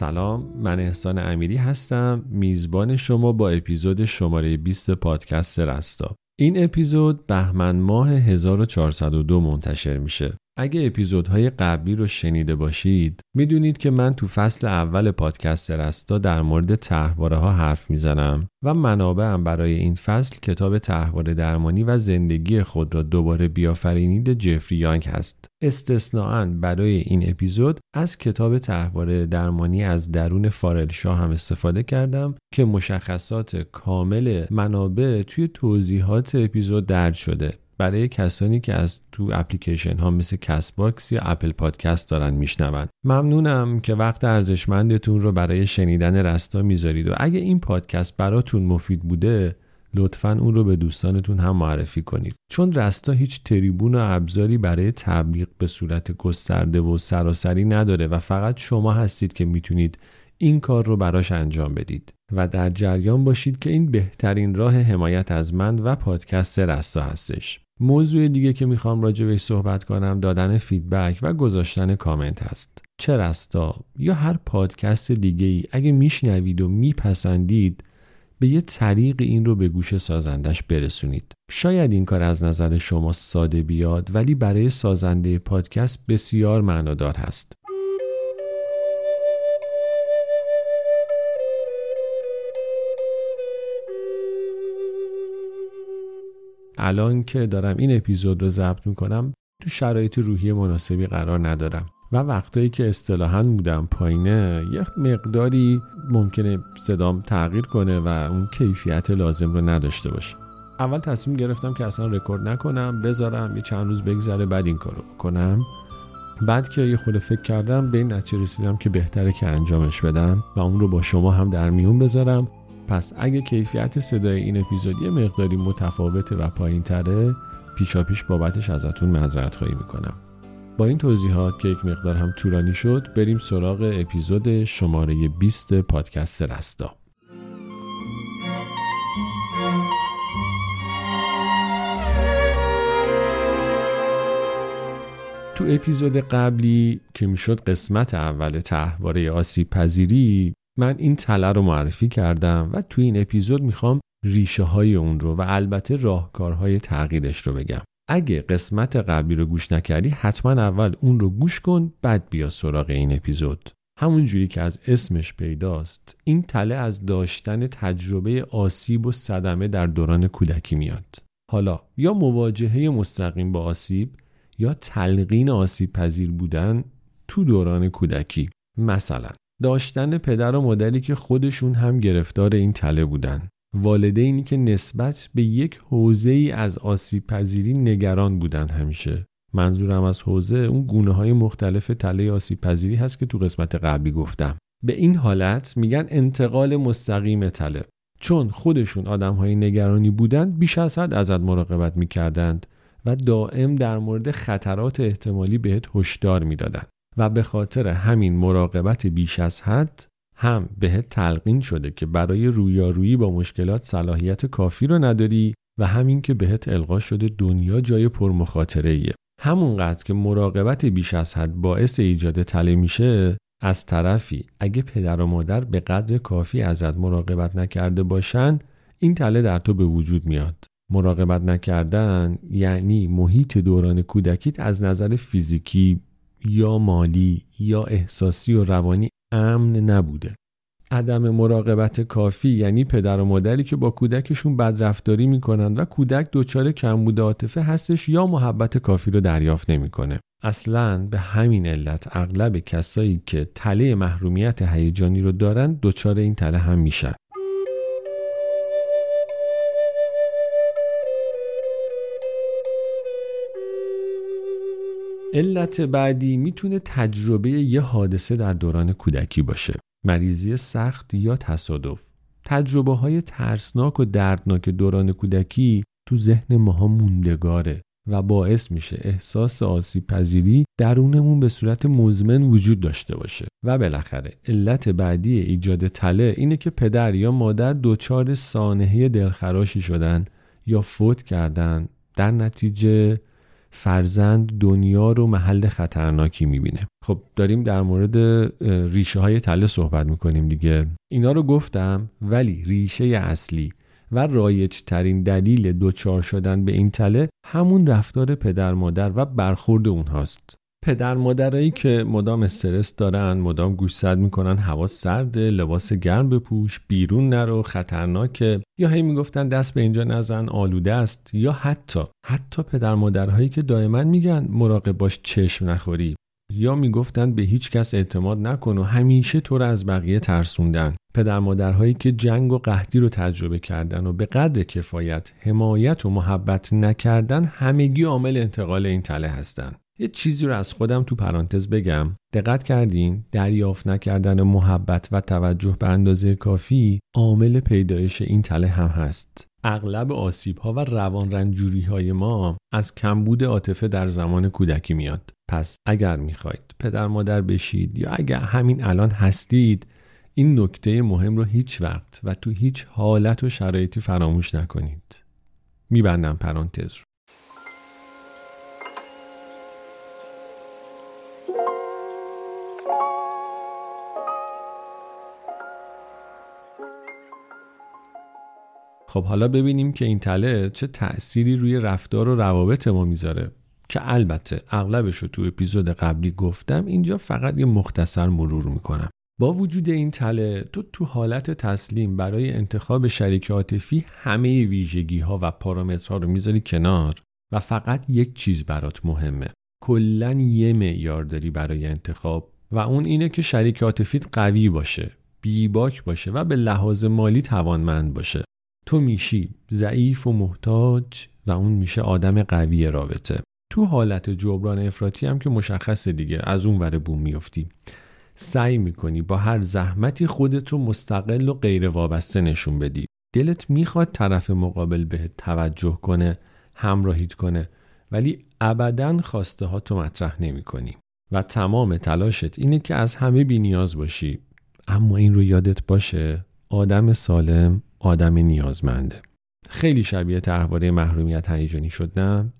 سلام من احسان امیری هستم. میزبان شما با اپیزود شماره 20 پادکست رستا. این اپیزود بهمن ماه 1402 منتشر میشه. اگه اپیزودهای قبلی رو شنیده باشید می‌دونید که من تو فصل اول پادکست رستا در مورد طرحواره ها حرف می‌زنم و منابعم برای این فصل کتاب طرحواره درمانی و زندگی خود را دوباره بیافرینید جفری یانگ هست. استثناا برای این اپیزود از کتاب طرحواره درمانی از درون فارل شاه هم استفاده کردم که مشخصات کامل منابع توی توضیحات اپیزود درد شده. برای کسانی که از تو اپلیکیشن ها مثل Castbox یا Apple Podcast دارن میشنون. ممنونم که وقت ارزشمندتون رو برای شنیدن رستا می‌ذارید و اگه این پادکست براتون مفید بوده لطفا اون رو به دوستانتون هم معرفی کنید. چون رستا هیچ تریبون و ابزاری برای تبلیغ به صورت گسترده و سراسری نداره و فقط شما هستید که می‌تونید این کار رو براش انجام بدید و در جریان باشید که این بهترین راه حمایت از من و پادکست رستا هستش. موضوع دیگه که می‌خوام راجع بهش صحبت کنم دادن feedback و گذاشتن کامنت هست. چه رستا یا هر پادکست دیگه ای اگه میشنوید و میپسندید به یه طریق این رو به گوش سازندش برسونید. شاید این کار از نظر شما ساده بیاد ولی برای سازنده پادکست بسیار معنادار هست. الان که دارم این اپیزود رو ضبط می‌کنم تو شرایط روحی مناسبی قرار ندارم و وقتایی که اصطلاحا بودم پایینه یه مقداری ممکنه صدام تغییر کنه و اون کیفیت لازم رو نداشته باشه. اول تصمیم گرفتم که اصلا رکورد نکنم بذارم یه چند روز بگذره بعد این کارو کنم بعد که یه خود فکر کردم به این نتیجه رسیدم که بهتره که انجامش بدم و اون رو با شما هم در میون بذارم. پس اگه کیفیت صدای این اپیزود یه مقداری متفاوته و پایین تره پیشا پیش بابتش ازتون معذرت خواهی می‌کنم. با این توضیحات که یک مقدار هم طولانی شد بریم سراغ اپیزود شماره 20 پادکست رستا. تو اپیزود قبلی که می‌شد قسمت اول طرحواره آسیب پذیری من این تله رو معرفی کردم و تو این اپیزود می‌خوام ریشه های اون رو و البته راهکارهای تغییرش رو بگم. اگه قسمت قبلی رو گوش نکردی حتما اول اون رو گوش کن بعد بیا سراغ این اپیزود. همون جوری که از اسمش پیداست این تله از داشتن تجربه آسیب و صدمه در دوران کودکی میاد. حالا یا مواجهه مستقیم با آسیب یا تلقین آسیب پذیر بودن تو دوران کودکی. مثلا داشتن پدر و مادری که خودشون هم گرفتار این تله بودن. والدینی که نسبت به یک حوزه ای از آسیب پذیری نگران بودن همیشه. منظورم از حوزه اون گونه های مختلف تله آسیب پذیری هست که تو قسمت قبلی گفتم. به این حالت میگن انتقال مستقیم تله. چون خودشون آدم های نگرانی بودند بیش از حد ازت مراقبت می‌کردند و دائم در مورد خطرات احتمالی بهت هشدار می‌دادند و به خاطر همین مراقبت بیش از حد هم بهت تلقین شده که برای رویارویی با مشکلات صلاحیت کافی رو نداری و همین که بهت القا شده دنیا جای پرمخاطره ایه. همونقدر که مراقبت بیش از حد باعث ایجاد تله میشه از طرفی اگه پدر و مادر به قدر کافی ازت مراقبت نکرده باشن این تله در تو به وجود میاد مراقبت نکردن یعنی محیط دوران کودکیت از نظر فیزیکی یا مالی یا احساسی و روانی امن نبوده. عدم مراقبت کافی یعنی پدر و مادری که با کودکشون بدرفتاری می‌کنند و کودک دچار کمبود عاطفه هستش یا محبت کافی رو دریافت نمی‌کنه. اصلا به همین علت اغلب کسایی که تله محرومیت هیجانی رو دارن دچار این تله هم میشن. علت بعدی می‌تونه تجربه یه حادثه در دوران کودکی باشه. مریضی سخت یا تصادف. تجربه های ترسناک و دردناک دوران کودکی تو ذهن ماها موندگاره و باعث میشه احساس آسیب پذیری درونمون به صورت مزمن وجود داشته باشه. و بالاخره علت بعدی ایجاد تله اینه که پدر یا مادر دچار سانحه دلخراشی شدن یا فوت کردن در نتیجه فرزند دنیا رو محل خطرناکی می‌بینه. خب داریم در مورد ریشه های تله صحبت می‌کنیم دیگه. اینا رو گفتم ولی ریشه اصلی و رایج ترین دلیل دوچار شدن به این تله همون رفتار پدر مادر و برخورد اونهاست. پدر مادرایی که مدام استرس دارن مدام گوشزد می‌کنن هوا سرده لباس گرم بپوش بیرون نرو خطرناکه یا هی می‌گفتن دست به اینجا نزن آلوده است. یا حتی حتی پدر مادرهایی که دائما میگن مراقب باش چشم نخوری. یا می‌گفتن به هیچ کس اعتماد نکن و همیشه تو رو از بقیه ترسوندن. پدر مادرهایی که جنگ و قحطی رو تجربه کردن و به قدر کفایت حمایت و محبت نکردن همگی عامل انتقال این تله هستند یه چیزی رو از خودم تو پرانتز بگم. دقت کردین؟ دریافت نکردن محبت و توجه به اندازه کافی عامل پیدایش این تله هم هست. اغلب آسیب ها و روان رنجوری های ما از کمبود عاطفه در زمان کودکی میاد. پس اگر می‌خواید پدر مادر بشید یا اگر همین الان هستید این نکته مهم رو هیچ وقت و تو هیچ حالت و شرایطی فراموش نکنید. میبندم پرانتز رو. خب حالا ببینیم که این تله چه تأثیری روی رفتار و روابط ما می‌ذاره. که البته اغلبش رو تو اپیزود قبلی گفتم اینجا فقط یه مختصر مرور می‌کنم. با وجود این تله تو تو حالت تسلیم برای انتخاب شریک عاطفی همه ویژگی ها و پارامترها رو می‌ذاری کنار و فقط یک چیز برات مهمه. کلا یه معیار داری برای انتخاب. و اون اینه که شریک عاطفیت قوی باشه بیباک باشه و به لحاظ مالی توانمند باشه. تو میشی ضعیف و محتاج و اون میشه آدم قوی رابطه. تو حالت جبران افراطی هم که مشخصه دیگه از اون ور بوم میافتی سعی می‌کنی با هر زحمتی خودت رو مستقل و غیر وابسته نشون بدی. دلت می‌خواد طرف مقابل بهت توجه کنه همراهیت کنه ولی ابدا خواسته ها تو مطرح نمی کنی و تمام تلاشت اینه که از همه بی نیاز باشی. اما این رو یادت باشه آدم سالم آدم نیازمنده. خیلی شبیه طرحواره محرومیت هیجانی شد نه؟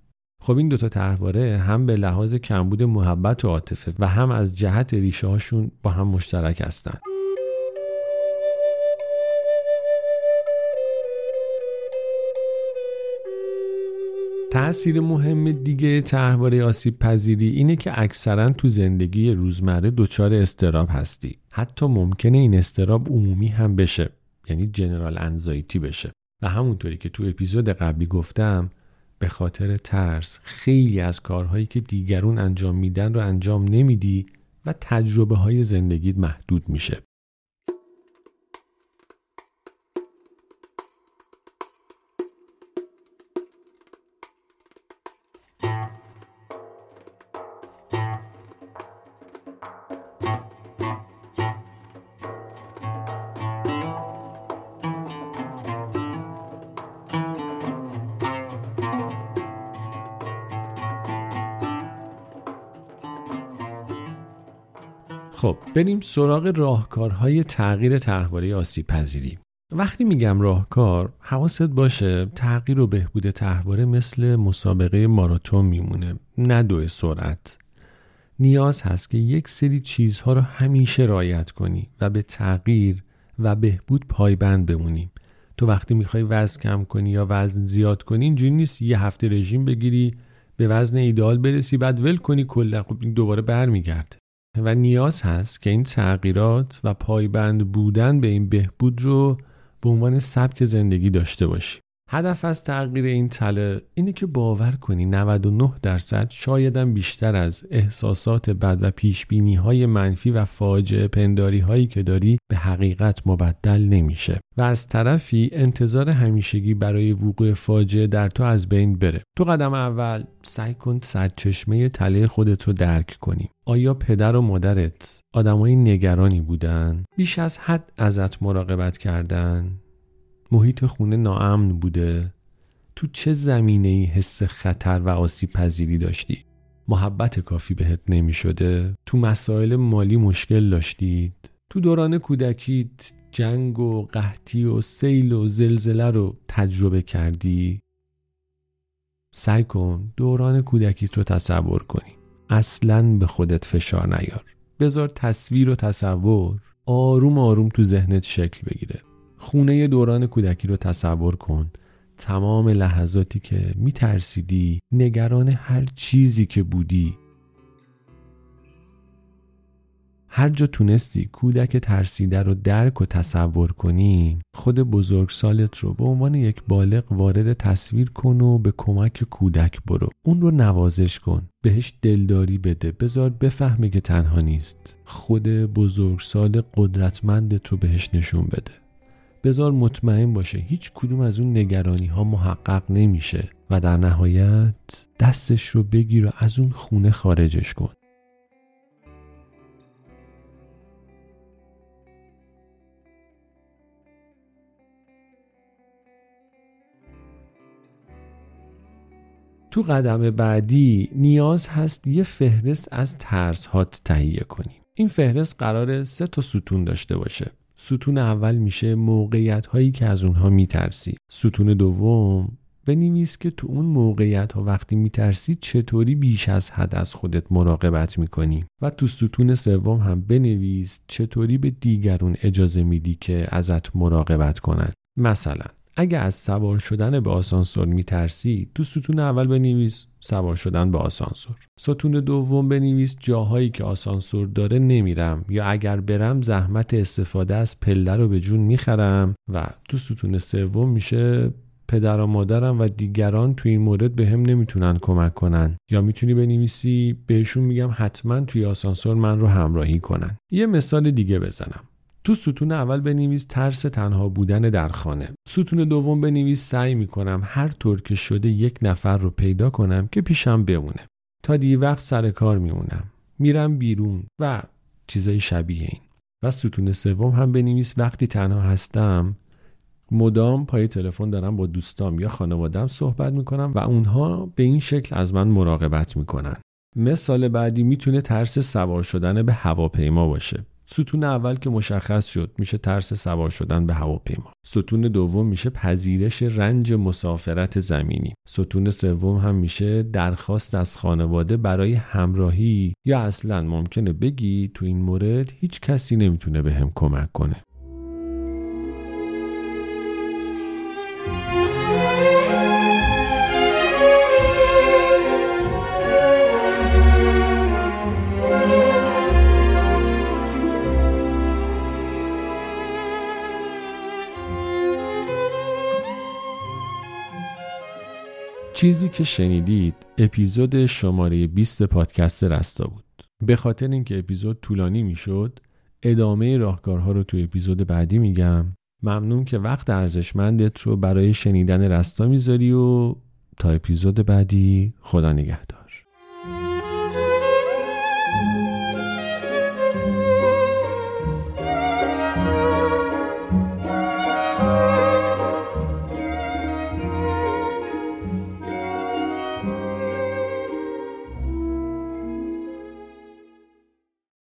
خب این دوتا طرحواره هم به لحاظ کمبود محبت و عاطفه و هم از جهت ریشه هاشون با هم مشترک هستند تأثیر مهم دیگه طرحواره آسیب پذیری اینه که اکثرا تو زندگی روزمره دچار استراب هستی. حتی ممکنه این استراب عمومی هم بشه. یعنی جنرال انزایتی بشه. و همونطوری که تو اپیزود قبلی گفتم به خاطر ترس خیلی از کارهایی که دیگرون انجام میدن رو انجام نمیدی و تجربه های زندگیت محدود میشه. خب بریم سراغ راهکارهای تغییر طرحواره آسیب پذیری وقتی میگم راهکار حواست باشه تغییر و بهبود طرحواره مثل مسابقه ماراتون میمونه نه دو سرعت. نیاز هست که یک سری چیزها رو همیشه رایت کنی و به تغییر و بهبود پایبند بمونی. تو وقتی می‌خوای وزن کم کنی یا وزن زیاد کنی اینجوری نیست یه هفته رژیم بگیری به وزن ایدال برسی بعد ول کنی کلا خب دوباره برمیگرده. و نیاز هست که این تغییرات و پایبند بودن به این بهبود رو به عنوان سبک زندگی داشته باشی. هدف از تغییر این تله اینه که باور کنی 99 درصد شایدم بیشتر از احساسات بد و پیشبینی های منفی و فاجعه پنداری هایی که داری به حقیقت مبدل نمیشه. و از طرفی انتظار همیشگی برای وقوع فاجعه در تو از بین بره. تو قدم اول سعی کن سرچشمه تله خودت رو درک کنی. آیا پدر و مادرت آدمای نگرانی بودن؟ بیش از حد ازت مراقبت کردن؟ محیط خونه ناامن بوده. تو چه زمینه ای حس خطر و آسیب پذیری داشتی؟ محبت کافی بهت نمی شده تو مسائل مالی مشکل داشتید؟ تو دوران کودکیت جنگ و قحطی و سیل و زلزله رو تجربه کردی؟ سعی کن دوران کودکیت رو تصور کنی. اصلا به خودت فشار نیار. بذار تصویر و تصور آروم آروم تو ذهنت شکل بگیره. خونه دوران کودکی رو تصور کن. تمام لحظاتی که میترسیدی نگران هر چیزی که بودی. هر جا تونستی کودک ترسیده رو درک و تصور کنی خود بزرگسالت رو به عنوان یک بالغ وارد تصویر کن و به کمک کودک برو. اون رو نوازش کن بهش دلداری بده. بذار بفهمه که تنها نیست. خود بزرگسال قدرتمندت رو بهش نشون بده. بذار مطمئن باشه هیچ کدوم از اون نگرانی ها محقق نمیشه و در نهایت دستش رو بگیر و از اون خونه خارجش کن. تو قدم بعدی نیاز هست یه فهرست از ترس هات تهیه کنیم. این فهرست قرار سه تا ستون داشته باشه. ستون اول میشه موقعیت هایی که از اونها میترسی. ستون دوم بنویس که تو اون موقعیت ها وقتی میترسی چطوری بیش از حد از خودت مراقبت می‌کنی. و تو ستون سوم هم بنویس چطوری به دیگرون اجازه میدی که ازت مراقبت کنند مثلا اگه از سوار شدن به آسانسور میترسی تو ستون اول بنویس سوار شدن به آسانسور. ستون دوم بنویس جاهایی که آسانسور داره نمیرم یا اگر برم زحمت استفاده از پله رو به جون می‌خرم و تو ستون سوم میشه پدر و مادرم و دیگران توی این مورد به هم نمی‌تونن کمک کنن. یا می‌تونی بنویسی بهشون میگم حتما توی آسانسور من رو همراهی کنن. یه مثال دیگه بزنم. تو ستون اول بنویس ترس تنها بودن در خانه. ستون دوم بنویس سعی می‌کنم هر طور که شده یک نفر رو پیدا کنم که پیشم بمونه. تا دی وقت سر کار میمونم. میرم بیرون و چیزای شبیه این. و ستون سوم هم بنویس وقتی تنها هستم مدام پای تلفن دارم با دوستام یا خانوادم صحبت می‌کنم و اونها به این شکل از من مراقبت می‌کنن. مثال بعدی می‌تونه ترس سوار شدن به هواپیما باشه. ستون اول که مشخص شد میشه ترس سوار شدن به هواپیما. ستون دوم میشه پذیرش رنج مسافرت زمینی. ستون سوم هم میشه درخواست از خانواده برای همراهی. یا اصلا ممکنه بگی تو این مورد هیچ کسی نمی‌تونه به هم کمک کنه. چیزی که شنیدید اپیزود شماره 20 پادکست رستا بود. به خاطر اینکه اپیزود طولانی می‌شد ادامه راهکارها رو تو اپیزود بعدی میگم. ممنون که وقت ارزشمندت رو برای شنیدن رستا می‌ذاری و تا اپیزود بعدی خدا نگهدار.